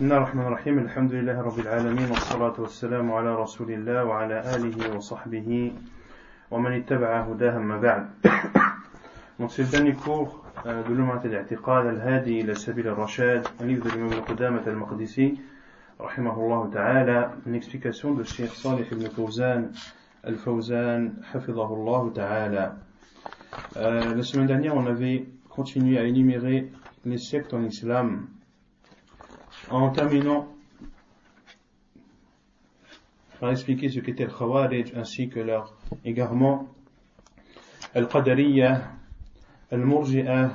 بسم الله الرحمن الرحيم الحمد لله رب العالمين والصلاة والسلام على رسول الله وعلى آله وصحبه ومن اتبع هداه ما بعد Donc c'est le dernier cours euh, de l'Umat al-I'tiqad al-Hadi ila Sabil al-Rashad, un livre de l'imam al-Qudamah al-Maqdisi, rahimahullah ta'ala, une explication de Cheikh Salih ibn Fawzan al-Fawzan, hafidahullah ta'ala. Euh, la semaine dernière, on avait continué à énumérer les sectes en islam en terminant par expliquer ce qu'était le Khawarij ainsi que leur égarement, Al-Qadariyya, Al-Murji'a,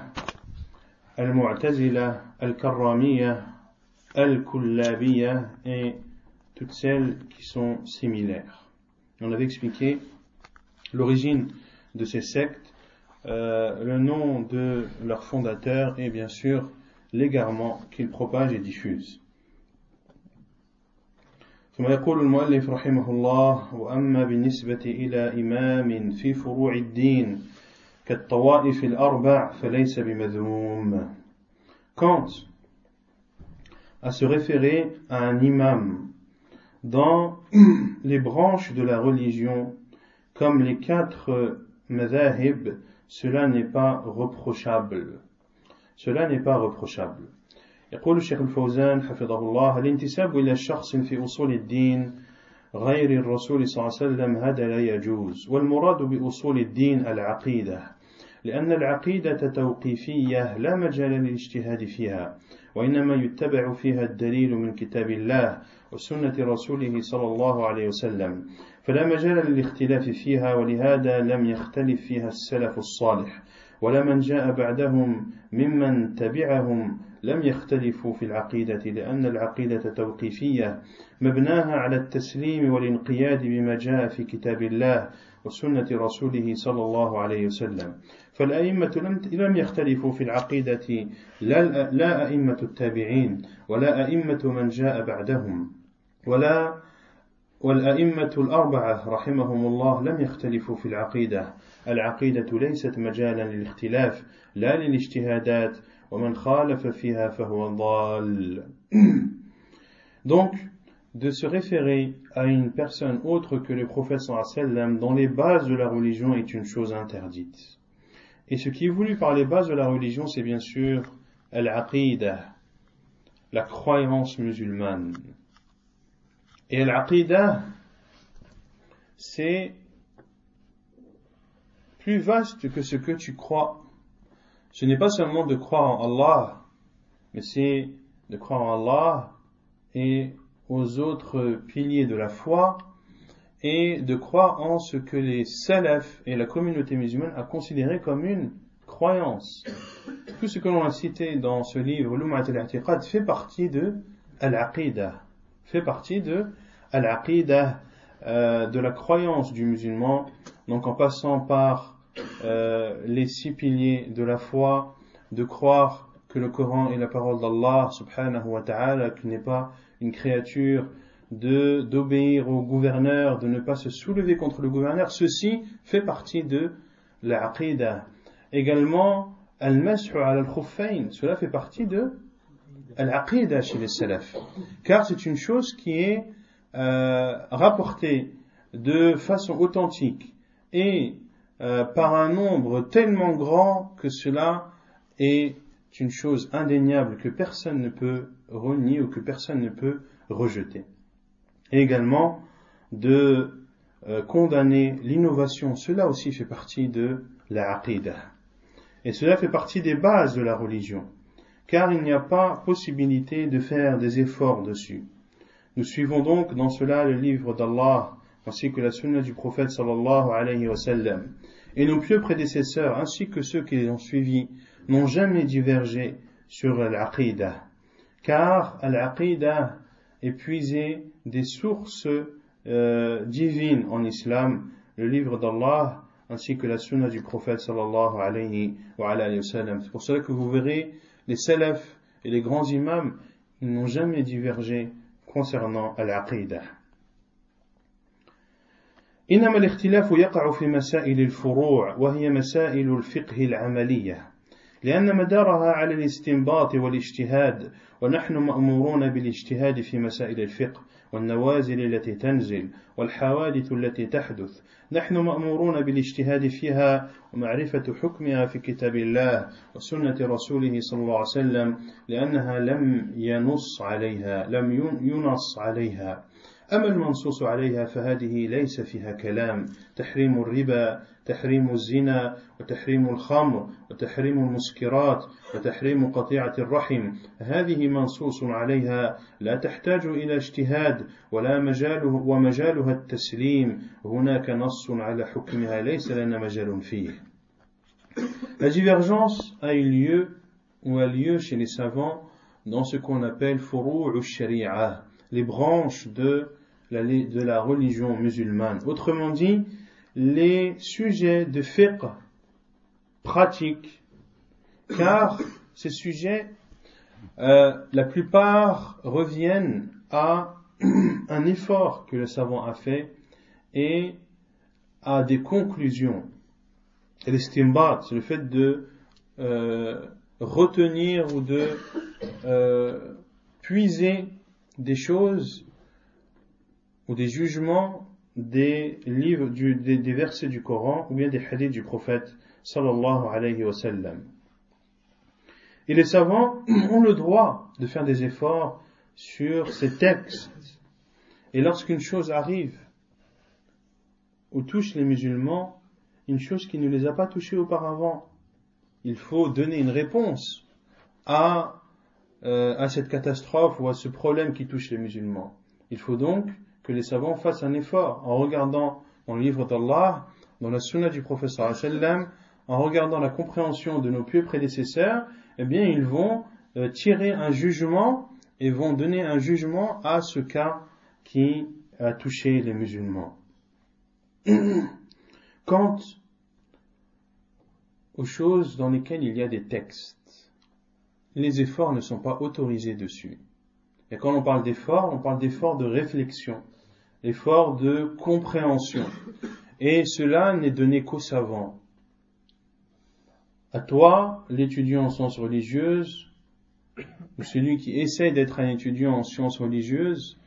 Al-Mu'tazila, Al-Karramiyya, Al-Kullabiyya et toutes celles qui sont similaires. On avait expliqué l'origine de ces sectes, euh, le nom de leur fondateur et bien sûr l'égarement qu'il propage et diffuse. ثم يقول المؤلف رحمه الله وأما بالنسبة إلى إمام في فروع الدين كالطوائف الأربع فليس بمذموم Quant à se référer à un imam dans les branches de la religion comme les quatre madhahib, cela n'est pas reprochable. Cela n'est pas reprochable. يقول الشيخ الفوزان حفظه الله الانتساب إلى شخص في أصول الدين غير الرسول صلى الله عليه وسلم هذا لا يجوز والمراد بأصول الدين العقيدة لأن العقيدة توقيفية لا مجال للاجتهاد فيها وإنما يتبع فيها الدليل من كتاب الله وسنة رسوله صلى الله عليه وسلم فلا مجال للاختلاف فيها ولهذا لم يختلف فيها السلف الصالح ولا من جاء بعدهم ممن تبعهم لم يختلفوا في العقيدة لأن العقيدة توقيفية مبناها على التسليم والانقياد بما جاء في كتاب الله وسنة رسوله صلى الله عليه وسلم. فالأئمة لم يختلفوا في العقيدة لا أئمة التابعين ولا أئمة من جاء بعدهم ولا والأئمة الأربعة رحمهم الله لم يختلفوا في العقيدة العقيدة ليست مجالا للاختلاف لا للاجتهادات ومن خالف فيها فهو ضال Donc, de se référer à une personne autre que le prophète sallam dans les bases de la religion est une chose interdite. Et ce qui est voulu par les bases de la religion, c'est bien sûr al-aqidah, la croyance musulmane. Et l'aqidah, c'est plus vaste que ce que tu crois. Ce n'est pas seulement de croire en Allah, mais c'est de croire en Allah et aux autres piliers de la foi et de croire en ce que les salafs et la communauté musulmane a considéré comme une croyance. Tout ce que l'on a cité dans ce livre, l'Ummat al-I'tiqad, fait partie de al-Aqidah fait partie de al-aqidah, euh, de la croyance du musulman, donc en passant par euh, les six piliers de la foi, de croire que le Coran est la parole d'Allah subhanahu wa ta'ala, qu'il n'est pas une créature, de d'obéir au gouverneur, de ne pas se soulever contre le gouverneur, ceci fait partie de l'aqidah. Également, al-mas'u al-khuffayn, cela fait partie de al-aqidah chez les salafs. Car c'est une chose qui est euh, rapportée de façon authentique et euh, par un nombre tellement grand que cela est une chose indéniable que personne ne peut renier ou que personne ne peut rejeter. Et également de euh, condamner l'innovation, cela aussi fait partie de la Et cela fait partie des bases de la religion car il n'y a pas possibilité de faire des efforts dessus. Nous suivons donc dans cela le livre d'Allah, ainsi que la sunna du prophète sallallahu alayhi wa sallam. Et nos pieux prédécesseurs, ainsi que ceux qui les ont suivis, n'ont jamais divergé sur l'aqidah. Car l'aqidah est puisé des sources euh, divines en islam, le livre d'Allah, ainsi que la sunna du prophète sallallahu alayhi wa sallam. C'est pour cela que vous verrez les salafs et les grands imams n'ont jamais divergé concernant l'aqidah. إنما الاختلاف يقع في مسائل الفروع وهي مسائل الفقه العملية لأن مدارها على الاستنباط والاجتهاد ونحن مأمورون بالاجتهاد في مسائل الفقه والنوازل التي تنزل والحوادث التي تحدث. نحن مأمورون بالاجتهاد فيها ومعرفة حكمها في كتاب الله وسنة رسوله صلى الله عليه وسلم لأنها لم ينص عليها لم ينص عليها. أما المنصوص عليها فهذه ليس فيها كلام. تحريم الربا تحريم الزنا وتحريم الخمر وتحريم المسكرات وتحريم قطيعة الرحم. هذه منصوص عليها. لا تحتاج إلى اجتهاد ولا مجاله ومجالها التسليم. هناك نص على حكمها ليس لنا مجال فيه. La divergence a eu lieu ou a lieu chez les savants dans ce qu'on appelle furu'u sharia, les branches de la, de la religion musulmane. Autrement dit, les sujets de fiqh pratiques, car ces sujets, euh, la plupart reviennent à un effort que le savant a fait et à des conclusions. L'estimbat, c'est le fait de euh, retenir ou de euh, puiser des choses ou des jugements des livres, des, des, versets du Coran ou bien des hadiths du prophète sallallahu alayhi wa sallam. Et les savants ont le droit de faire des efforts sur ces textes. Et lorsqu'une chose arrive ou touche les musulmans, une chose qui ne les a pas touchés auparavant, il faut donner une réponse à, euh, à cette catastrophe ou à ce problème qui touche les musulmans. Il faut donc que les savants fassent un effort en regardant dans le livre d'Allah, dans la sunna du professeur sallam, en regardant la compréhension de nos pieux prédécesseurs, eh bien ils vont euh, tirer un jugement et vont donner un jugement à ce cas qui a touché les musulmans. Quant aux choses dans lesquelles il y a des textes, les efforts ne sont pas autorisés dessus. Et quand on parle d'efforts, on parle d'efforts de réflexion effort de compréhension. Et cela n'est donné qu'aux savants. À toi, l'étudiant en sciences religieuses, ou celui qui essaie d'être un étudiant en sciences religieuses,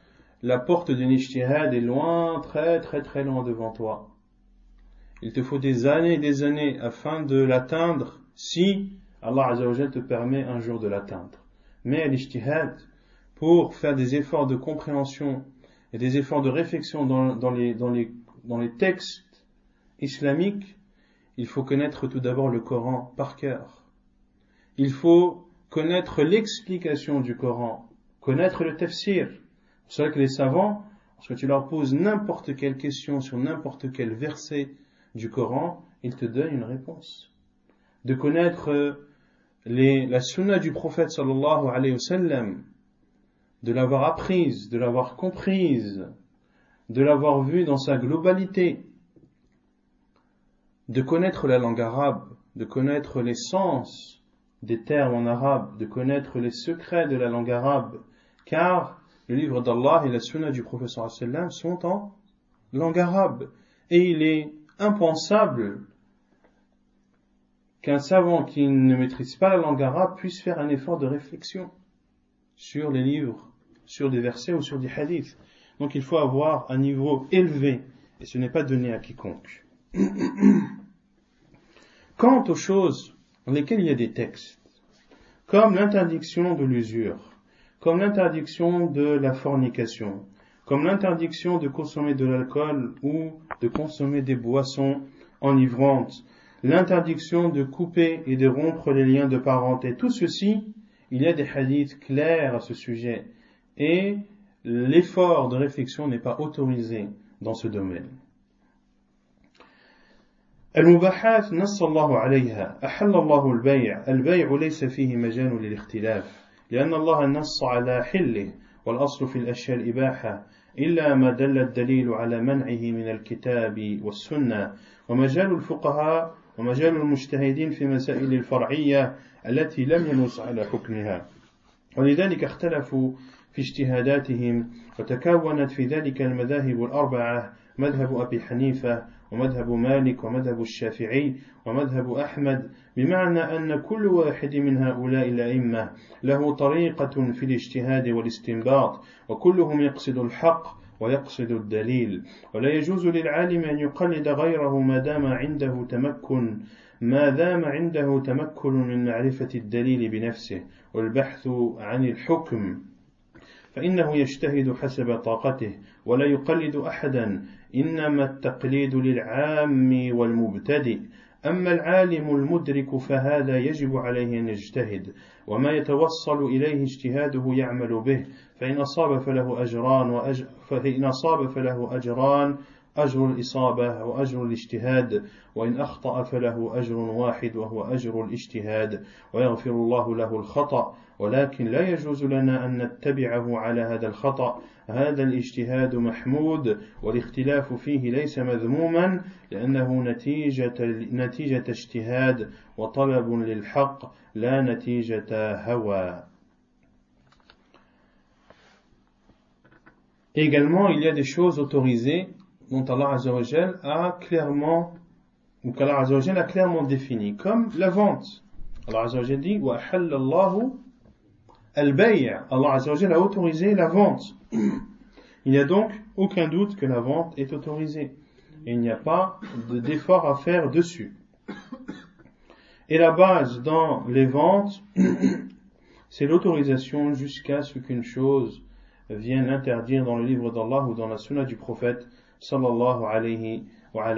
la porte de l'ijtihad est loin, très très très loin devant toi. Il te faut des années et des années afin de l'atteindre si Allah Azzawajal te permet un jour de l'atteindre. Mais l'ijtihad, pour faire des efforts de compréhension et des efforts de réflexion dans, dans, les, dans, les, dans les textes islamiques, il faut connaître tout d'abord le Coran par cœur. Il faut connaître l'explication du Coran, connaître le tafsir. C'est vrai que les savants, lorsque tu leur poses n'importe quelle question sur n'importe quel verset du Coran, ils te donnent une réponse. De connaître les, la sunna du prophète sallallahu alayhi wa sallam, de l'avoir apprise, de l'avoir comprise, de l'avoir vue dans sa globalité, de connaître la langue arabe, de connaître les sens des termes en arabe, de connaître les secrets de la langue arabe, car le livre d'Allah et la sunna du professeur sallam sont en langue arabe. Et il est impensable qu'un savant qui ne maîtrise pas la langue arabe puisse faire un effort de réflexion sur les livres sur des versets ou sur des hadiths. Donc il faut avoir un niveau élevé et ce n'est pas donné à quiconque. Quant aux choses dans lesquelles il y a des textes, comme l'interdiction de l'usure, comme l'interdiction de la fornication, comme l'interdiction de consommer de l'alcool ou de consommer des boissons enivrantes, l'interdiction de couper et de rompre les liens de parenté, tout ceci, il y a des hadiths clairs à ce sujet et l'effort de réflexion n'est pas autorisé dans ce domaine. المباحات نص الله عليها أحل الله البيع البيع ليس فيه مجال للاختلاف لأن الله نص على حله والأصل في الأشياء الإباحة إلا ما دل الدليل على منعه من الكتاب والسنة ومجال الفقهاء ومجال المجتهدين في مسائل الفرعية التي لم ينص على حكمها. ولذلك اختلفوا في اجتهاداتهم وتكونت في ذلك المذاهب الأربعة مذهب أبي حنيفة ومذهب مالك ومذهب الشافعي ومذهب أحمد بمعنى أن كل واحد من هؤلاء الأئمة له طريقة في الاجتهاد والاستنباط وكلهم يقصد الحق ويقصد الدليل. ولا يجوز للعالم أن يقلد غيره ما دام عنده تمكن ما دام عنده تمكن من معرفة الدليل بنفسه والبحث عن الحكم. فإنه يجتهد حسب طاقته ولا يقلد أحدا. إنما التقليد للعام والمبتدئ. أما العالم المدرك فهذا يجب عليه أن يجتهد وما يتوصل إليه اجتهاده يعمل به فإن أصاب فله أجران وأج... فإن أصاب فله أجران أجر الإصابة وأجر الاجتهاد وإن أخطأ فله أجر واحد وهو أجر الاجتهاد ويغفر الله له الخطأ. ولكن لا يجوز لنا أن نتبعه على هذا الخطأ. هذا الاجتهاد محمود والاختلاف فيه ليس مذموما لأنه نتيجة, نتيجة اجتهاد وطلب للحق لا نتيجة هوى. Également, il y a des choses autorisées dont Allah Azzawajal a clairement, ou qu'Allah Azzawajal a clairement défini, comme la vente. Allah Azzawajal dit, wa Allahu al-bay' Allah Azzawajal a autorisé la vente. Il n'y a donc aucun doute que la vente est autorisée. Il n'y a pas d'effort à faire dessus. Et la base dans les ventes, c'est l'autorisation jusqu'à ce qu'une chose vienne interdire dans le livre d'Allah ou dans la sunna du prophète sallallahu wa.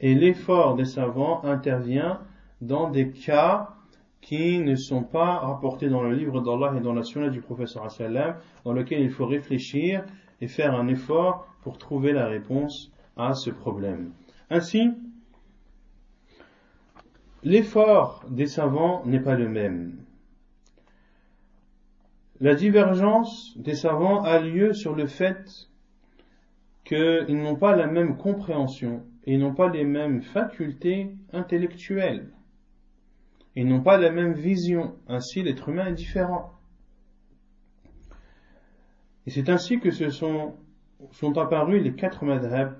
Et l'effort des savants intervient dans des cas qui ne sont pas rapportés dans le livre d'Allah et dans la sunna du professeur sallam, dans lequel il faut réfléchir et faire un effort pour trouver la réponse à ce problème. Ainsi, l'effort des savants n'est pas le même. La divergence des savants a lieu sur le fait qu'ils n'ont pas la même compréhension et n'ont pas les mêmes facultés intellectuelles. Ils n'ont pas la même vision. Ainsi, l'être humain est différent. Et c'est ainsi que se sont, sont apparus les quatre madhab.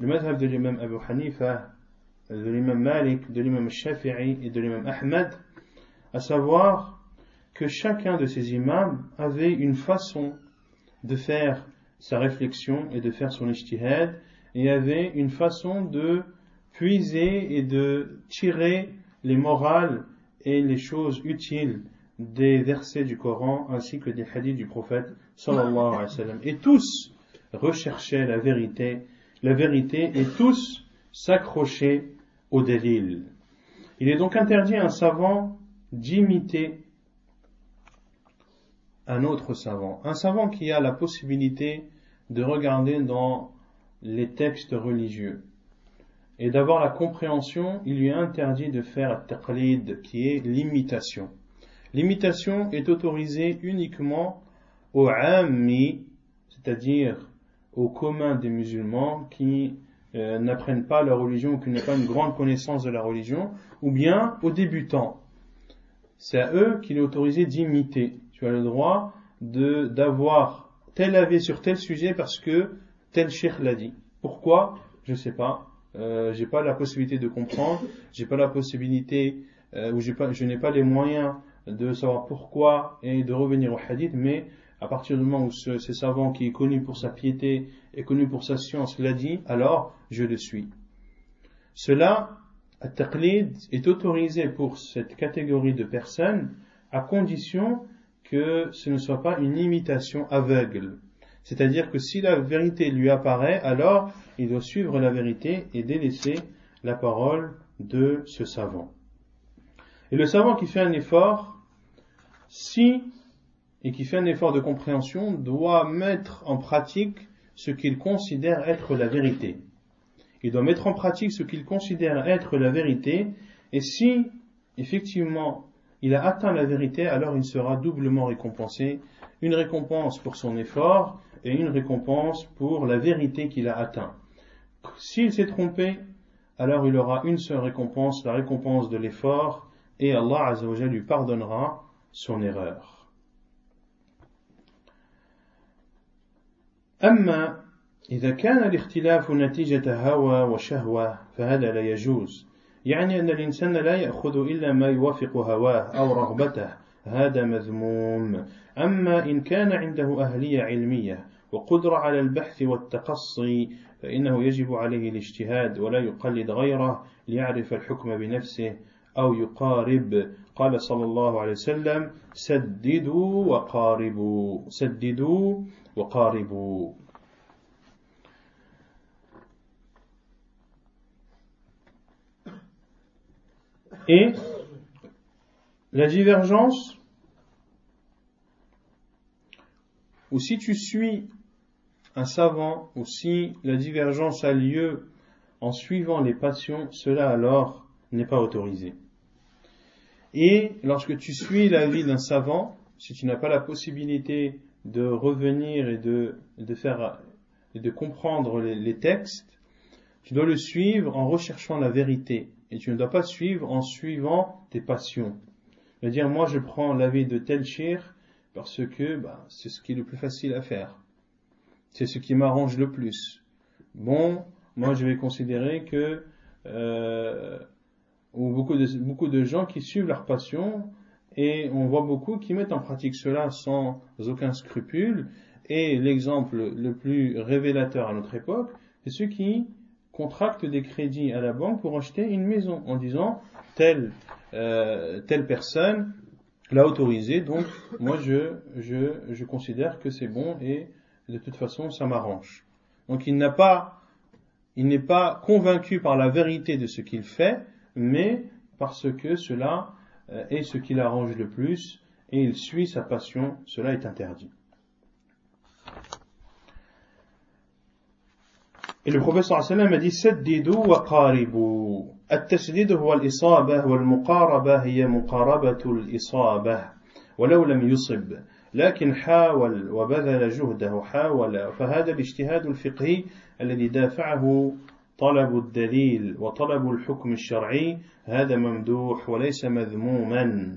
Le madhab de l'imam Abu Hanifa, de l'imam Malik, de l'imam Shafi'i et de l'imam Ahmad, à savoir que chacun de ces imams avait une façon de faire sa réflexion et de faire son ijtihad et avait une façon de puiser et de tirer les morales et les choses utiles des versets du Coran ainsi que des hadiths du prophète sallallahu alayhi wa. Et tous recherchaient la vérité, la vérité et tous s'accrochaient au délil. Il est donc interdit à un savant d'imiter un autre savant. Un savant qui a la possibilité de regarder dans les textes religieux et d'avoir la compréhension, il lui est interdit de faire taqlid, qui est l'imitation. L'imitation est autorisée uniquement aux ammi, c'est-à-dire aux communs des musulmans qui euh, n'apprennent pas la religion ou qui n'ont pas une grande connaissance de la religion, ou bien aux débutants. C'est à eux qu'il est autorisé d'imiter. Tu as le droit d'avoir tel avis sur tel sujet parce que tel cheikh l'a dit. Pourquoi? Je ne sais pas euh, j'ai pas la possibilité de comprendre, j'ai pas la possibilité euh, ou pas, je n'ai pas les moyens de savoir pourquoi et de revenir au hadith, mais à partir du moment où ce, savant qui est connu pour sa piété et connu pour sa science l'a dit, alors je le suis. Cela, taqlid, est autorisé pour cette catégorie de personnes à condition que ce ne soit pas une imitation aveugle. C'est-à-dire que si la vérité lui apparaît, alors il doit suivre la vérité et délaisser la parole de ce savant. Et le savant qui fait un effort, si, et qui fait un effort de compréhension, doit mettre en pratique ce qu'il considère être la vérité. Il doit mettre en pratique ce qu'il considère être la vérité, et si, effectivement, il a atteint la vérité, alors il sera doublement récompensé, une récompense pour son effort et une récompense pour la vérité qu'il a atteint. S'il s'est trompé, alors il aura une seule récompense, la récompense de l'effort, et Allah Azzawajal lui pardonnera son erreur. أما إذا كان الاختلاف نتيجة هوى وشهوة فهذا لا يجوز يعني أن الإنسان لا يأخذ إلا ما يوافق هواه أو رغبته. هذا مذموم. أما إن كان عنده أهلية علمية وقدرة على البحث والتقصي فإنه يجب عليه الاجتهاد ولا يقلد غيره ليعرف الحكم بنفسه أو يقارب. قال صلى الله عليه وسلم سددوا وقاربوا. سددوا وقاربوا. Et la divergence, ou si tu suis un savant, ou si la divergence a lieu en suivant les passions, cela alors n'est pas autorisé. Et lorsque tu suis la vie d'un savant, si tu n'as pas la possibilité de revenir et de, faire comprendre les, textes, tu dois le suivre en recherchant la vérité. Et tu ne dois pas suivre en suivant tes passions. C'est-à-dire, moi je prends l'avis de tel shir parce que bah, c'est ce qui est le plus facile à faire. C'est ce qui m'arrange le plus. Bon, moi je vais considérer que euh, ou beaucoup de, beaucoup de gens qui suivent leur passion et on voit beaucoup qui mettent en pratique cela sans aucun scrupule et l'exemple le plus révélateur à notre époque, c'est ceux qui contractent des crédits à la banque pour acheter une maison en disant telle, euh, telle personne l'a autorisé, donc moi je, je, je considère que c'est bon et de toute façon ça m'arrange. Donc il n'a pas, il n'est pas convaincu par la vérité de ce qu'il fait, mais parce que cela euh, est ce qui l'arrange le plus et il suit sa passion, cela est interdit. Et le professeur sallam a dit Saddidu wa qaribu. التسديد هو الإصابة والمقاربة هي مقاربة الإصابة ولو لم يصب لكن حاول وبذل جهده حاول فهذا الاجتهاد الفقهي الذي دافعه طلب الدليل وطلب الحكم الشرعي هذا ممدوح وليس مذموما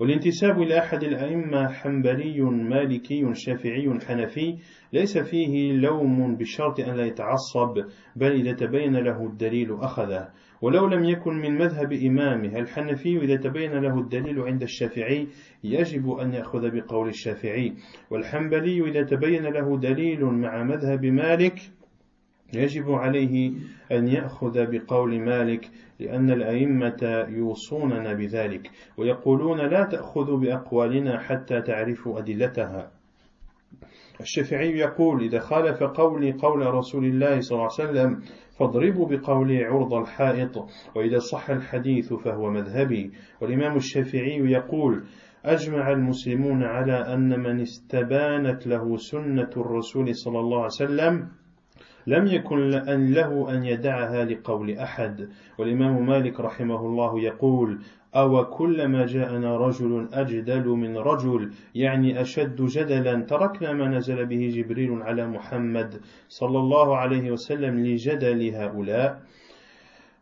والانتساب إلى أحد الأئمة حنبلي مالكي شافعي حنفي ليس فيه لوم بشرط أن لا يتعصب بل إذا تبين له الدليل أخذه. ولو لم يكن من مذهب إمامه الحنفي إذا تبين له الدليل عند الشافعي يجب أن يأخذ بقول الشافعي. والحنبلي إذا تبين له دليل مع مذهب مالك يجب عليه أن يأخذ بقول مالك لأن الأئمة يوصوننا بذلك ويقولون لا تأخذوا بأقوالنا حتى تعرفوا أدلتها. الشافعي يقول إذا خالف قولي قول رسول الله صلى الله عليه وسلم فاضربوا بقولي عرض الحائط وإذا صح الحديث فهو مذهبي. والإمام الشافعي يقول أجمع المسلمون على أن من استبانت له سنة الرسول صلى الله عليه وسلم لم يكن أن له أن يدعها لقول أحد. والإمام مالك رحمه الله يقول أو كلما جاءنا رجل أجدل من رجل يعني أشد جدلا تركنا ما نزل به جبريل على محمد صلى الله عليه وسلم لجدل هؤلاء.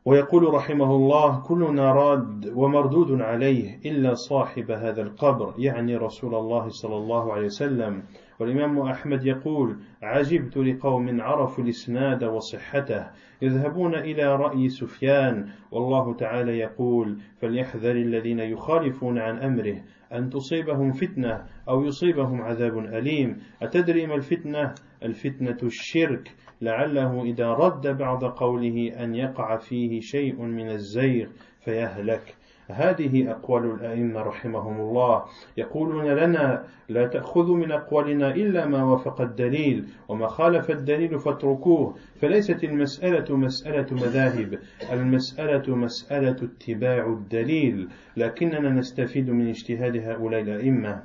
ويقول رحمه الله كلنا راد ومردود عليه إلا صاحب هذا القبر يعني رسول الله صلى الله عليه وسلم. والإمام أحمد يقول عجبت لقوم عرفوا الإسناد وصحته يذهبون إلى رأي سفيان والله تعالى يقول فليحذر الذين يخالفون عن أمره أن تصيبهم فتنة أو يصيبهم عذاب أليم. أتدري ما الفتنة؟ الفتنة الشرك. لعله إذا رد بعض قوله أن يقع فيه شيء من الزيغ فيهلك. هذه أقوال الأئمة رحمهم الله. يقولون لنا لا تأخذوا من أقوالنا إلا ما وافق الدليل وما خالف الدليل فاتركوه. فليست المسألة مسألة مذاهب المسألة مسألة اتباع الدليل. لكننا نستفيد من اجتهاد هؤلاء الأئمة.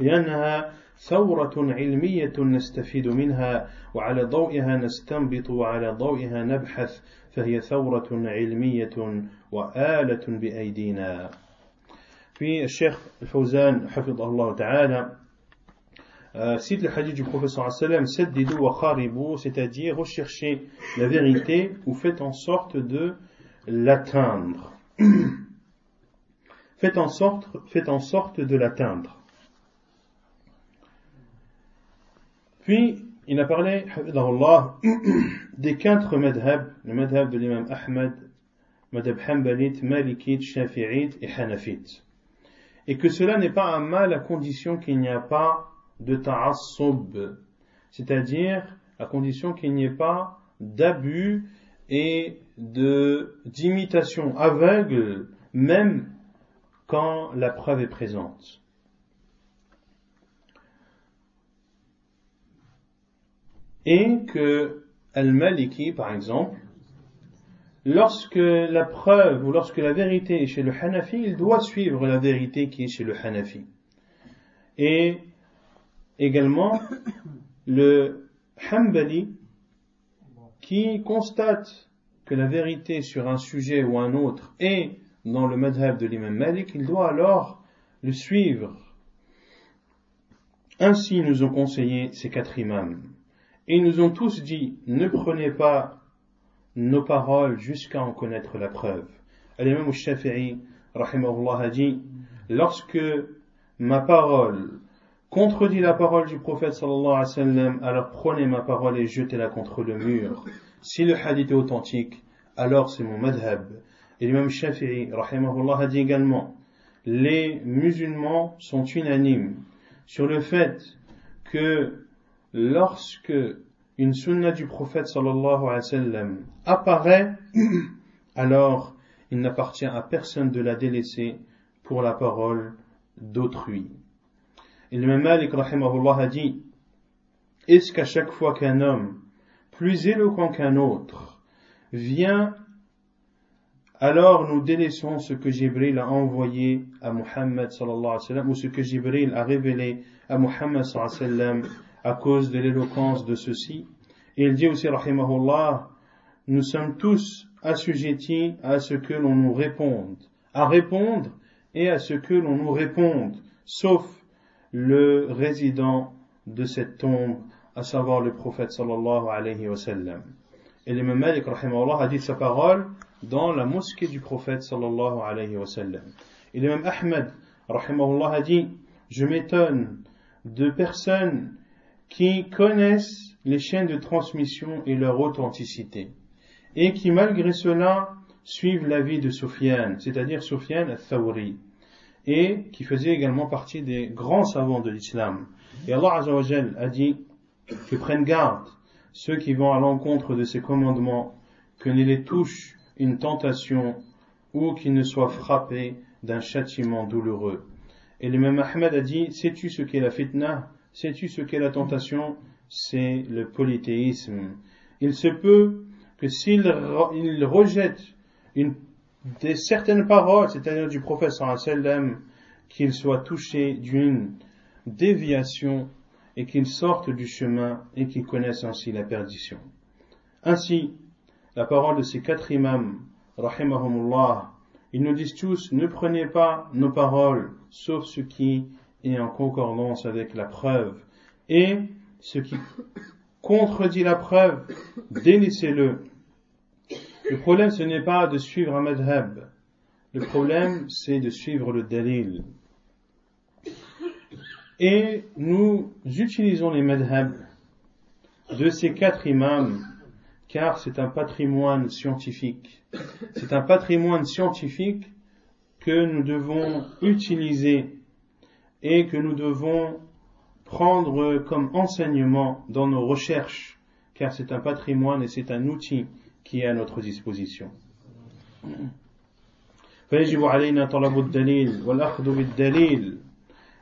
لأنها ثورة علمية نستفيد منها وعلى ضوئها نستنبط وعلى ضوئها نبحث فهي ثورة علمية وآلة بأيدينا. في الشيخ الفوزان حفظه الله تعالى آه، سيد الحديث صلى الله عليه وسلم سددوا وخاربوا c'est-à-dire recherchez la vérité ou faites en sorte de l'atteindre. Faites en sorte faites en sorte de l'atteindre. Puis il a parlé des quatre madhab, le madhab de l'imam Ahmad, madhab Hanbalit, Malikit, Shafi'it et Hanafit. Et que cela n'est pas un mal à condition qu'il n'y a pas de ta'assub, c'est-à-dire à condition qu'il n'y ait pas d'abus et d'imitation aveugle, même quand la preuve est présente. Et que Al-Maliki, par exemple, lorsque la preuve ou lorsque la vérité est chez le Hanafi, il doit suivre la vérité qui est chez le Hanafi. Et également, le Hanbali, qui constate que la vérité sur un sujet ou un autre est dans le madhab de l'imam Malik, il doit alors le suivre. Ainsi nous ont conseillé ces quatre imams. Et ils nous ont tous dit, ne prenez pas nos paroles jusqu'à en connaître la preuve. L'imam Shafi'i, rahimahullah, a dit, lorsque ma parole contredit la parole du prophète sallallahu alayhi wa sallam, alors prenez ma parole et jetez-la contre le mur. Si le hadith est authentique, alors c'est mon madhab. Et l'imam Shafi'i, rahimahullah, a dit également, les musulmans sont unanimes sur le fait que lorsque une sunna du prophète sallallahu alayhi wa apparaît, alors il n'appartient à personne de la délaisser pour la parole d'autrui. Et le rahimahullah a dit, est-ce qu'à chaque fois qu'un homme, plus éloquent qu'un autre, vient, alors nous délaissons ce que Jibril a envoyé à Muhammad sallallahu alayhi wa ou ce que Jibril a révélé à Muhammad sallallahu alayhi wa à cause de l'éloquence de ceci. Et il dit aussi, rahimahullah, nous sommes tous assujettis à ce que l'on nous réponde, à répondre et à ce que l'on nous réponde, sauf le résident de cette tombe, à savoir le prophète sallallahu alayhi wa sallam. Et l'imam Malik rahimahullah a dit sa parole dans la mosquée du prophète sallallahu alayhi wa sallam. Et l'imam Ahmed rahimahullah a dit, je m'étonne de personnes qui connaissent les chaînes de transmission et leur authenticité, et qui malgré cela suivent l'avis de Soufiane, c'est-à-dire Soufiane al-Thawri et qui faisait également partie des grands savants de l'islam. Et Allah Azzawajal a dit que prennent garde ceux qui vont à l'encontre de ses commandements, que ne les touche une tentation ou qu'ils ne soient frappés d'un châtiment douloureux. Et le même Ahmed a dit, sais-tu ce qu'est la fitna? Sais-tu ce qu'est la tentation? C'est le polythéisme. Il se peut que s'il rejette certaines paroles, c'est-à-dire du prophète qu'il soit touché d'une déviation et qu'il sorte du chemin et qu'il connaisse ainsi la perdition. Ainsi, la parole de ces quatre imams, rahimahumullah, ils nous disent tous, ne prenez pas nos paroles, sauf ce qui est en concordance avec la preuve. Et ce qui contredit la preuve, délaissez-le. Le problème, ce n'est pas de suivre un madhab. Le problème, c'est de suivre le dalil. Et nous utilisons les madhab de ces quatre imams car c'est un patrimoine scientifique. C'est un patrimoine scientifique que nous devons utiliser et que nous devons prendre comme enseignement dans nos recherches, car c'est un patrimoine et c'est un outil qui est à notre disposition. فيجب علينا طلب الدليل والأخذ بالدليل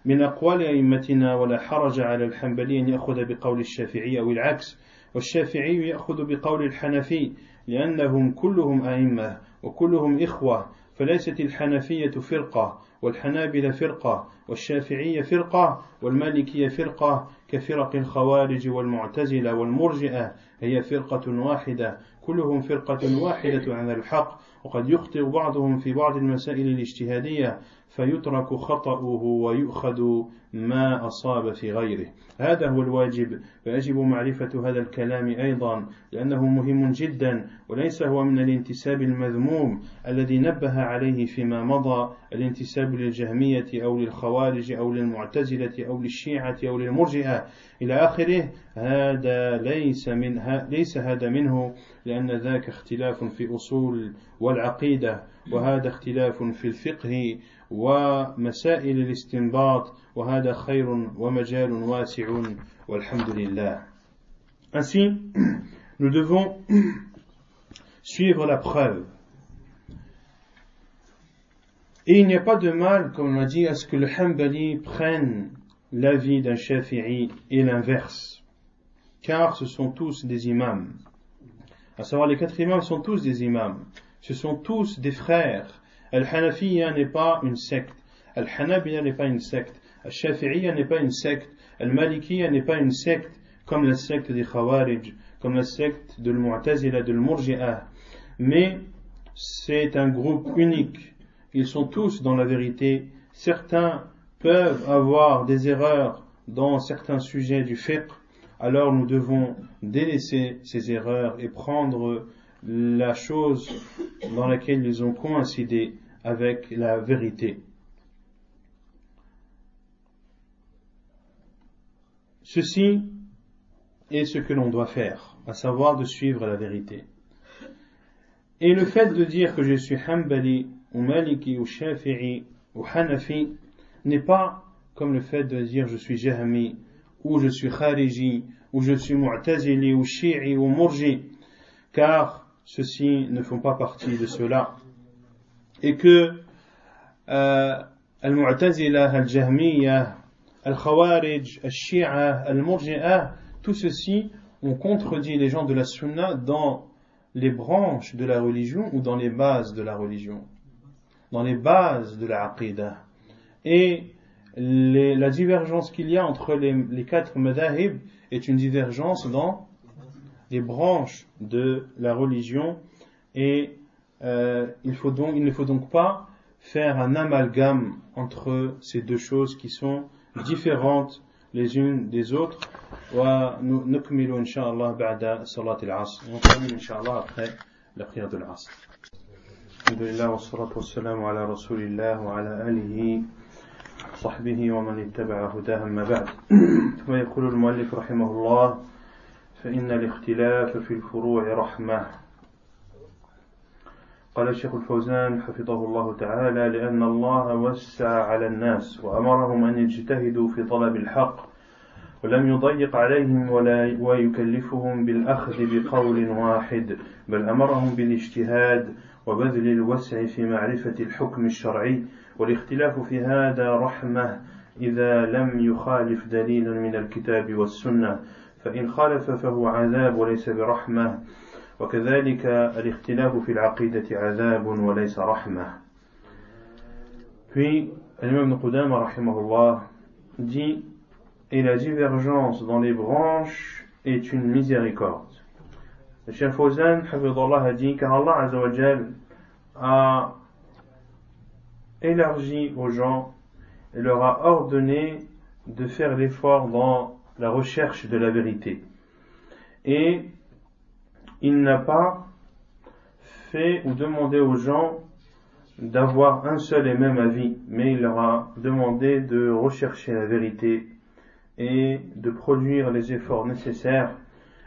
من أقوال أئمتنا ولا حرج على الحنبلي أن يأخذ بقول الشافعي أو العكس والشافعي يأخذ بقول الحنفي لأنهم كلهم أئمة وكلهم إخوة فليست الحنفية فرقة والحنابلة فرقة والشافعية فرقة والمالكية فرقة كفرق الخوارج والمعتزلة والمرجئة هي فرقة واحدة. كلهم فرقة واحدة عن الحق وقد يخطئ بعضهم في بعض المسائل الاجتهادية. فيترك خطأه ويؤخذ ما أصاب في غيره. هذا هو الواجب فيجب معرفة هذا الكلام أيضا لأنه مهم جدا وليس هو من الانتساب المذموم الذي نبه عليه فيما مضى الانتساب للجهمية أو للخوارج أو للمعتزلة أو للشيعة أو للمرجئة. إلى آخره هذا ليس من ليس هذا منه لأن ذاك اختلاف في أصول والعقيدة وهذا اختلاف في الفقه ومسائل الاستنباط وهذا خير ومجال واسع والحمد لله Ainsi, nous devons suivre la preuve. Et il n'y a pas de mal, comme on a dit, à ce que le Hanbali prenne l'avis d'un Shafi'i et l'inverse. Car ce sont tous des imams. À savoir, les quatre imams sont tous des imams. Ce sont tous des frères. Al-Hanafiya n'est pas une secte. Al-Hanabiya n'est pas une secte. Al-Shafi'iyya n'est pas une secte. Al-Malikiyya n'est pas une secte comme la secte des Khawarij, comme la secte de l'Mu'tazila, de l'Murji'ah. Mais c'est un groupe unique. Ils sont tous dans la vérité. Certains peuvent avoir des erreurs dans certains sujets du fiqh, alors nous devons délaisser ces erreurs et prendre la chose dans laquelle ils ont coïncidé avec la vérité. Ceci est ce que l'on doit faire, à savoir de suivre la vérité. Et le fait de dire que je suis Hanbali, ou Maliki, ou Shafi'i, ou Hanafi, n'est pas comme le fait de dire je suis Jahmi, ou je suis Khariji, ou je suis Mu'tazili, ou Shi'i, ou Murji, car ceux-ci ne font pas partie de cela. Et que euh, Al-Mu'tazila, Al-Jahmiya, Al-Khawarij, Al-Shi'a, Al-Murji'a, tout ceci ont contredit les gens de la Sunna dans les branches de la religion ou dans les bases de la religion, dans les bases de la Aqidah. Et la divergence qu'il y a entre les, quatre madahib est une divergence dans les branches de la religion et euh, il, faut donc, il ne faut donc pas faire un amalgame entre ces deux choses qui sont différentes les unes des autres. ونكمل إن شاء الله بعد صلاة العصر ونكمل إن شاء الله après la prière de العصر الحمد لله والصلاة والسلام على رسول الله وعلى آله صحبه ومن اتبع هداه أما بعد ثم يقول المؤلف رحمه الله فإن الاختلاف في الفروع رحمة قال الشيخ الفوزان حفظه الله تعالى لأن الله وسع على الناس وأمرهم أن يجتهدوا في طلب الحق ولم يضيق عليهم ولا ويكلفهم بالأخذ بقول واحد بل أمرهم بالاجتهاد وبذل الوسع في معرفة الحكم الشرعي والاختلاف في هذا رحمة إذا لم يخالف دليلا من الكتاب والسنة فإن خالف فهو عذاب وليس برحمة. وكذلك الاختلاف في العقيدة عذاب وليس رحمة Puis, l'imam Ibn Qudama, rahimahullah, dit Et la divergence dans les branches est une miséricorde. Le Cheikh Fawzan, hafidullah, a dit Car Allah Azzawajal a élargi aux gens et leur a ordonné de faire l'effort dans la recherche de la vérité. Et il n'a pas fait ou demandé aux gens d'avoir un seul et même avis, mais il leur a demandé de rechercher la vérité et de produire les efforts nécessaires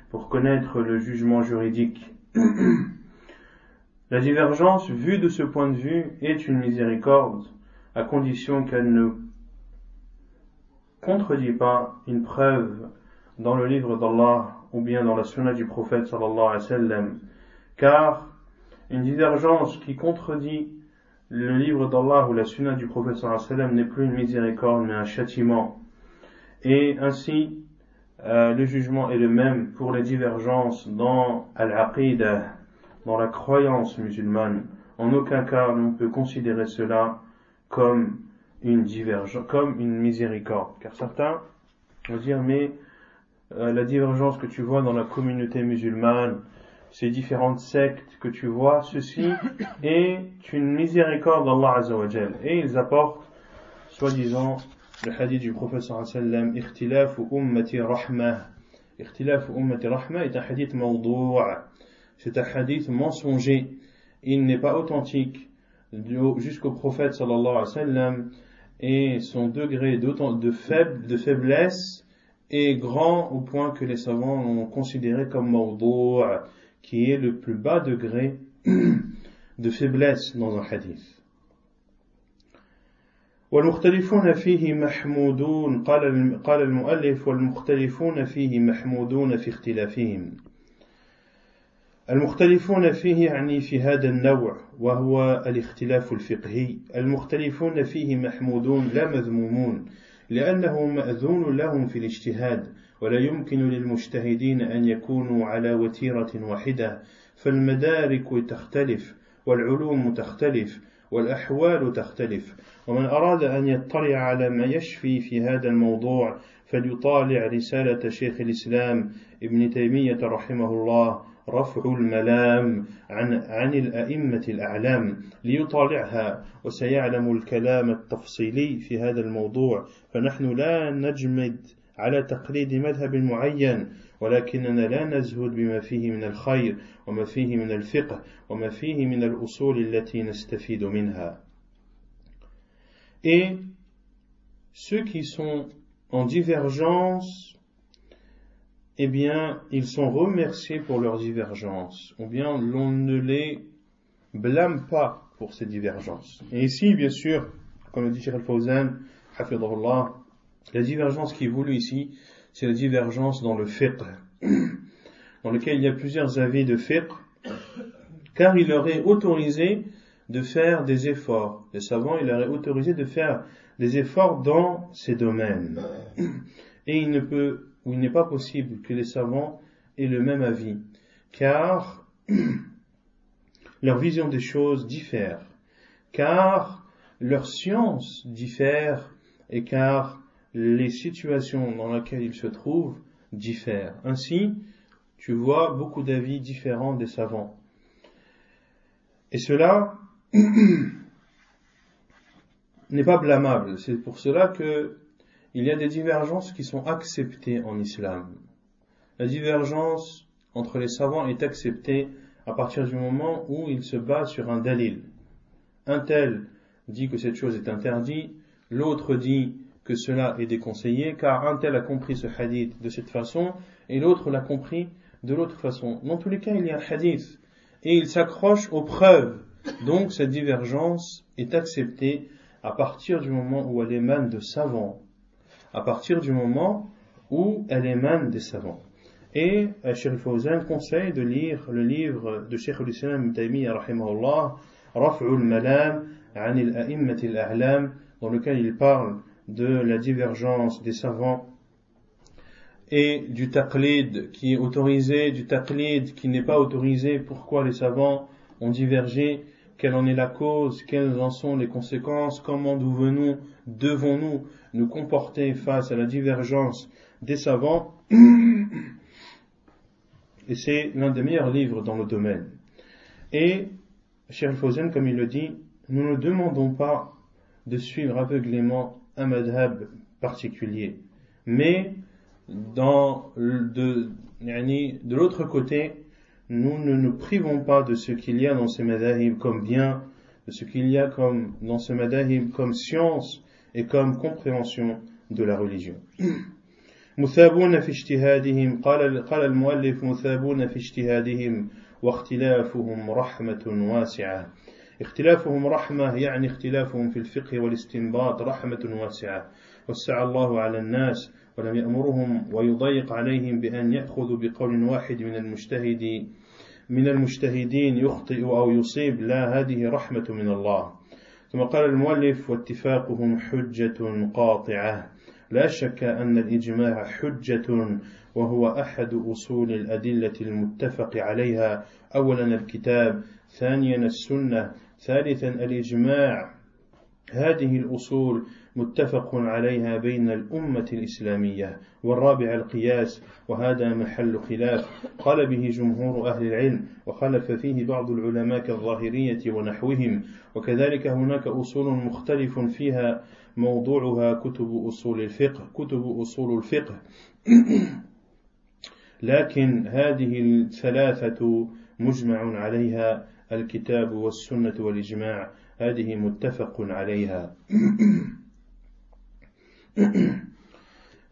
pour connaître le jugement juridique. la divergence, vue de ce point de vue, est une miséricorde, à condition qu'elle ne contredit pas une preuve dans le livre d'Allah ou bien dans la sunna du prophète sallallahu alayhi wa sallam. Car une divergence qui contredit le livre d'Allah ou la sunna du prophète sallallahu alayhi wa sallam n'est plus une miséricorde mais un châtiment. Et ainsi, euh, le jugement est le même pour les divergences dans al-aqidah, dans la croyance musulmane. En aucun cas on peut considérer cela comme une divergence, comme une miséricorde. Car certains vont dire, mais euh, la divergence que tu vois dans la communauté musulmane, ces différentes sectes que tu vois, ceci est une miséricorde d'Allah Azzawajal. Et ils apportent, soi-disant, le hadith du prophète sallam, Ikhtilaf ummati rahmah. Ikhtilaf ummati rahmah est un hadith mawdou'a. C'est un hadith mensonger. Il n'est pas authentique jusqu'au prophète sallallahu alayhi wa sallam et son degré de, faible, de faiblesse est grand au point que les savants l'ont considéré comme mawdou' qui est le plus bas degré de faiblesse dans un hadith. والمختلفون فيه محمودون قال قال المؤلف والمختلفون فيه محمودون في اختلافهم المختلفون فيه يعني في هذا النوع وهو الاختلاف الفقهي المختلفون فيه محمودون لا مذمومون لأنه مأذون لهم في الاجتهاد ولا يمكن للمجتهدين أن يكونوا على وتيرة واحدة فالمدارك تختلف والعلوم تختلف والأحوال تختلف. ومن أراد أن يطلع على ما يشفي في هذا الموضوع فليطالع رسالة شيخ الإسلام ابن تيمية رحمه الله رفع الملام عن عن الأئمة الأعلام ليطالعها. وسيعلم الكلام التفصيلي في هذا الموضوع. فنحن لا نجمد على تقليد مذهب معين ولكننا لا نزهد بما فيه من الخير وما فيه من الفقه وما فيه من الأصول التي نستفيد منها Et ceux qui sont en divergence, eh bien, ils sont remerciés pour leur divergence, ou bien l'on ne les blâme pas pour ces divergences. Et ici, bien sûr, comme le dit Sheikh Al-Fawzan, la divergence qui est voulue ici, c'est la divergence dans le fiqh, dans lequel il y a plusieurs avis de fiqh, car il leur est autorisé de faire des efforts. Les savants, il leur est autorisé de faire des efforts dans ces domaines. Et il ne peut, ou il n'est pas possible que les savants aient le même avis, car leur vision des choses diffère, car leur science diffère, et car les situations dans lesquelles ils se trouvent diffèrent. Ainsi, tu vois beaucoup d'avis différents des savants. Et cela n'est pas blâmable. C'est pour cela que il y a des divergences qui sont acceptées en islam. La divergence entre les savants est acceptée à partir du moment où il se base sur un dalil. Un tel dit que cette chose est interdite, l'autre dit que cela est déconseillé, car un tel a compris ce hadith de cette façon, et l'autre l'a compris de l'autre façon. Dans tous les cas, il y a un hadith, et il s'accroche aux preuves. Donc cette divergence est acceptée à partir du moment où elle émane de savants, à partir du moment où elle émane des savants. Et Sheikh Fawzan conseille de lire le livre de Sheikh al-Islam Taymiyyah rahimahullah, Raf'ul Malam, Anil A'immatil A'lam, dans lequel il parle de la divergence des savants et du taqlid qui est autorisé, du taqlid qui n'est pas autorisé, pourquoi les savants ont divergé, quelle en est la cause, quelles en sont les conséquences, comment devons-nous, devons-nous nous comporter face à la divergence des savants? Et c'est l'un des meilleurs livres dans le domaine. Et, cher Fawzan, comme il le dit, nous ne demandons pas de suivre aveuglément un madhab particulier. Mais dans de, de l'autre côté, nous ne nous privons pas de ce qu'il y a dans ces madhab comme bien, de ce qu'il y a comme, dans ces madhab comme science et comme compréhension de la religion. مثابون في اجتهادهم قال قال المؤلف مثابون في اجتهادهم واختلافهم رحمة واسعة اختلافهم رحمة يعني اختلافهم في الفقه والاستنباط رحمة واسعة. وسع الله على الناس ولم يأمرهم ويضيق عليهم بأن يأخذوا بقول واحد من المجتهد من المجتهدين يخطئ أو يصيب. لا هذه رحمة من الله. ثم قال المؤلف واتفاقهم حجة قاطعة. لا شك أن الإجماع حجة وهو أحد أصول الأدلة المتفق عليها. أولا الكتاب ثانيا السنة ثالثا الإجماع. هذه الأصول متفق عليها بين الأمة الإسلامية والرابع القياس وهذا محل خلاف. قال به جمهور أهل العلم وخلف فيه بعض العلماء كالظاهرية ونحوهم. وكذلك هناك أصول مختلف فيها موضوعها كتب أصول الفقه كتب أصول الفقه. لكن هذه الثلاثة مجمع عليها. الكتاب والسنة والإجماع هذه متفق عليها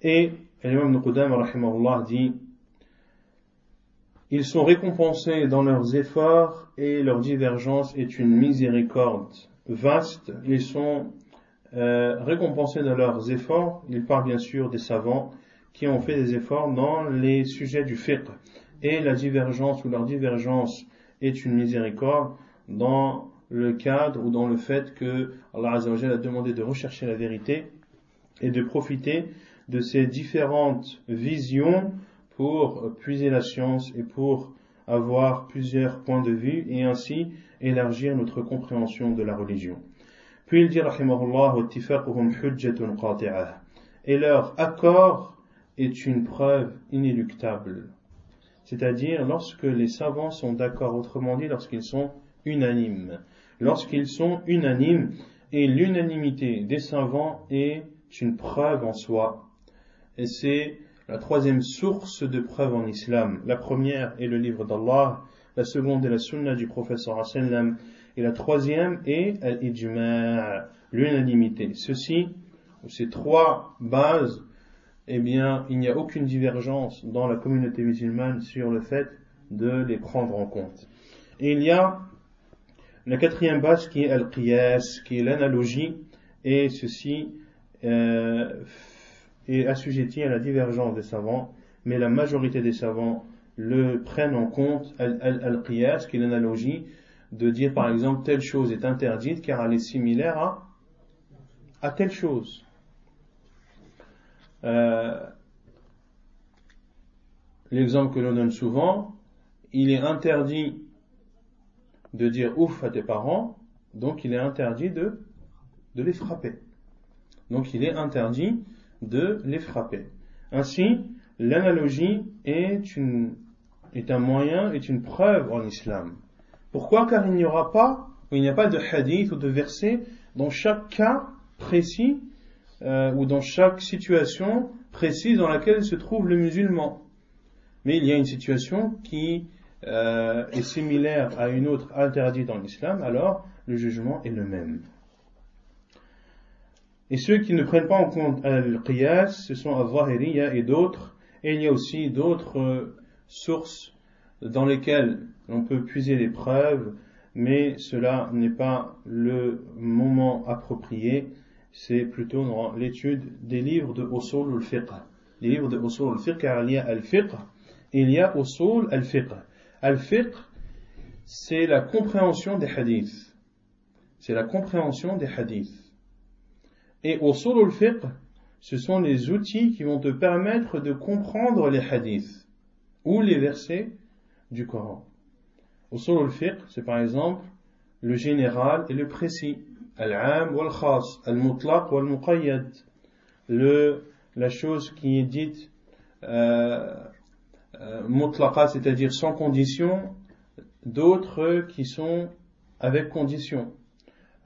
Et l'imam Qudam rahimahullah dit Ils sont récompensés dans leurs efforts et leur divergence est une miséricorde vaste. Ils sont euh, récompensés dans leurs efforts. Il parle bien sûr des savants qui ont fait des efforts dans les sujets du fiqh. Et la divergence ou leur divergence est une miséricorde dans le cadre ou dans le fait que Allah a demandé de rechercher la vérité et de profiter de ces différentes visions pour puiser la science et pour avoir plusieurs points de vue et ainsi élargir notre compréhension de la religion. Puis il dit et leur accord est une preuve inéluctable. C'est-à-dire lorsque les savants sont d'accord, autrement dit lorsqu'ils sont unanimes. Lorsqu'ils sont unanimes, et l'unanimité des savants est une preuve en soi. Et c'est la troisième source de preuve en islam. La première est le livre d'Allah, la seconde est la sunna du professeur sallam, et la troisième est l'unanimité. Ceci, ces trois bases, eh bien, il n'y a aucune divergence dans la communauté musulmane sur le fait de les prendre en compte. Et il y a la quatrième base qui est al-qiyas, qui est l'analogie, et ceci euh, est assujetti à la divergence des savants, mais la majorité des savants le prennent en compte al-qiyas, qui est l'analogie, de dire par exemple telle chose est interdite car elle est similaire à, à telle chose. Euh, l'exemple que l'on donne souvent, il est interdit de dire ouf à tes parents, donc il est interdit de, de les frapper. Donc il est interdit de les frapper. Ainsi, l'analogie est, est un moyen, est une preuve en islam. Pourquoi? Car il n'y aura pas, il n'y a pas de hadith ou de verset dans chaque cas précis euh, ou dans chaque situation précise dans laquelle se trouve le musulman. Mais il y a une situation qui euh, est similaire à une autre interdite dans l'islam, alors le jugement est le même. Et ceux qui ne prennent pas en compte al-qiyas, ce sont al-zahiriya et d'autres, et il y a aussi d'autres euh, sources dans lesquelles on peut puiser les preuves, mais cela n'est pas le moment approprié, c'est plutôt l'étude des livres de Usul al-Fiqh. Les livres de Usul al-Fiqh, car il y a al-Fiqh, il y a Usul al-Fiqh. Al-Fiqh, c'est la compréhension des hadiths. C'est la compréhension des hadiths. Et Usul al-Fiqh, ce sont les outils qui vont te permettre de comprendre les hadiths ou les versets du Coran. Usul al-fiqh, c'est par exemple le général et le précis. Al-am wal khas, al-mutlaq wal muqayyad. Le, la chose qui est dite euh, euh, mutlaqa, c'est-à-dire sans condition, d'autres qui sont avec condition.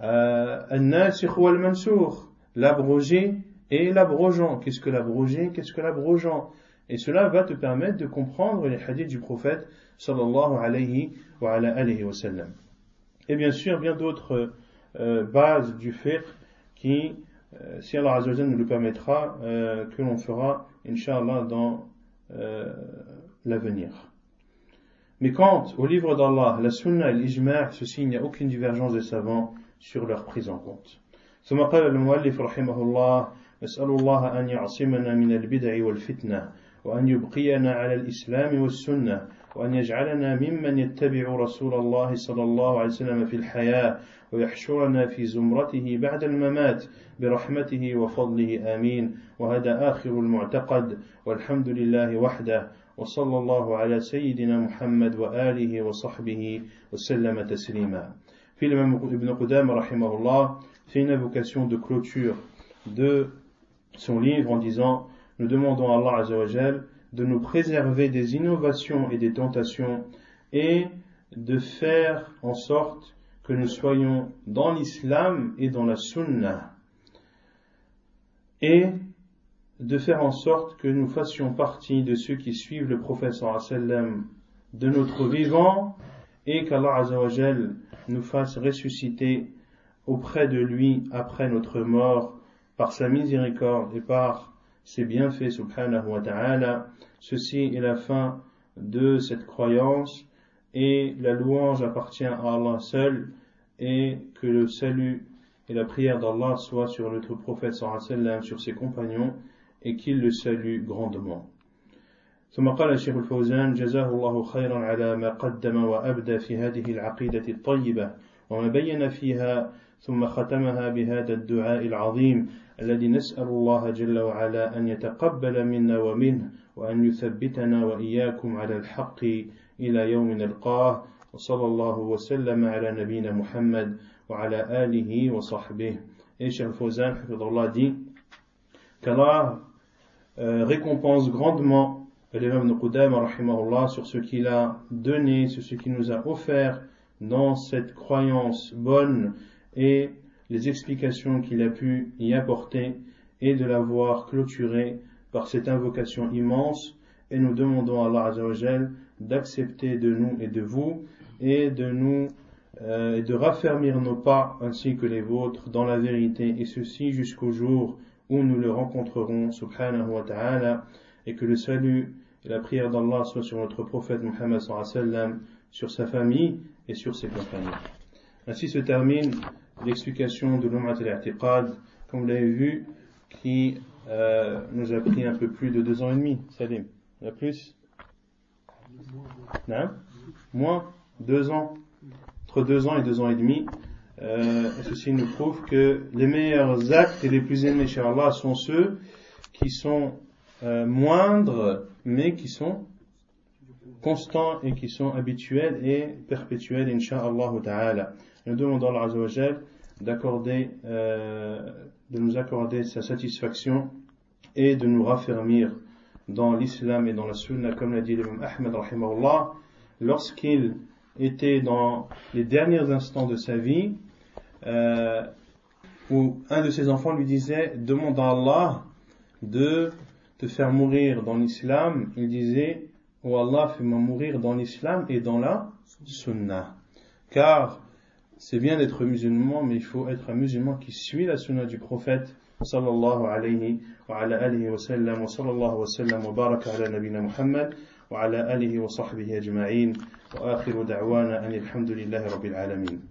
Euh, al-nasikh wal mansour, l'abrogé et l'abrogeant. Qu'est-ce que l'abrogé Qu'est-ce que l'abrogeant? Et cela va te permettre de comprendre les hadiths du prophète sallallahu alayhi wa, alayhi wa sallam. Et bien sûr, bien d'autres euh, bases du fiqh qui, euh, si Allah Azza nous le permettra, euh, que l'on fera, inshallah, dans euh, l'avenir. Mais quant au livre d'Allah, la sunna et l'ijma', ceci, il n'y a aucune divergence des savants sur leur prise en compte. ثم قال المؤلف رحمه الله نسأل الله أن يعصمنا من البدع والفتنة وأن يبقينا على الإسلام والسنة وأن يجعلنا ممن يتبع رسول الله صلى الله عليه وسلم في الحياة ويحشرنا في زمرته بعد الممات برحمته وفضله آمين. وهذا آخر المعتقد. والحمد لله وحده وصلى الله على سيدنا محمد وآله وصحبه وسلم تسليما. في ابن قدام رحمه الله fait une invocation de clôture de son livre en disant Nous demandons à Allah de nous préserver des innovations et des tentations et de faire en sorte que nous soyons dans l'islam et dans la sunna. Et de faire en sorte que nous fassions partie de ceux qui suivent le prophète sallam de notre vivant et qu'Allah nous fasse ressusciter auprès de lui après notre mort par sa miséricorde et par ses bienfaits subhanahu wa ta'ala. Ceci est la fin de cette croyance et la louange appartient à Allah seul et que le salut et la prière d'Allah soient sur notre prophète sallam, sur ses compagnons et qu'il le salue grandement. ثم قال الشيخ الفوزان جزاه الله خيرا على ما قدم وأبدى في هذه العقيدة الطيبة وما بين فيها ثم ختمها بهذا الدعاء العظيم الذي نسأل الله جل وعلا أن يتقبل منا ومنه وأن يثبتنا وإياكم على الحق إلى يوم نلقاه. وصلى الله وسلم على نبينا محمد وعلى آله وصحبه. إيش الفوزان حفظ الله دي كالله récompense grandement l'imam Nukudam rahimahullah sur ce qu'il a donné, sur ce qu'il nous a offert dans cette croyance bonne et les explications qu'il a pu y apporter et de l'avoir clôturé par cette invocation immense et nous demandons à Allah d'accepter de nous et de vous et de nous euh, de raffermir nos pas ainsi que les vôtres dans la vérité et ceci jusqu'au jour où nous le rencontrerons subhanahu wa ta'ala et que le salut et la prière d'Allah soient sur notre prophète Muhammad sur sa famille et sur ses compagnons. Ainsi se termine l'explication de l'Ummat al-I'tiqad, comme vous l'avez vu, qui euh, nous a pris un peu plus de deux ans et demi. Salim, il y a plus? Non Moins? Deux ans Entre deux ans et deux ans et demi. Euh, ceci nous prouve que les meilleurs actes et les plus aimés chez Allah sont ceux qui sont euh, moindres, mais qui sont constants et qui sont habituels et perpétuels, insha'Allah ta'ala. Nous demandons à Allah d'accorder, euh, de nous accorder sa satisfaction et de nous raffermir dans l'islam et dans la sunna, comme l'a dit l'imam Ahmed, lorsqu'il était dans les derniers instants de sa vie, euh, où un de ses enfants lui disait, demande à Allah de te faire mourir dans l'islam, il disait, oh Allah, fais-moi mourir dans l'islam et dans la sunna. Car c'est bien d'être musulman, mais il faut être un musulman qui suit la sunna du prophète sallallahu alayhi wa ala alihi wa sallam wa sallallahu wa sallam wa baraka ala nabina Muhammad wa ala alihi wa sahbihi ajma'in wa akhiru da'wana anil hamdulillahi rabbil alamin.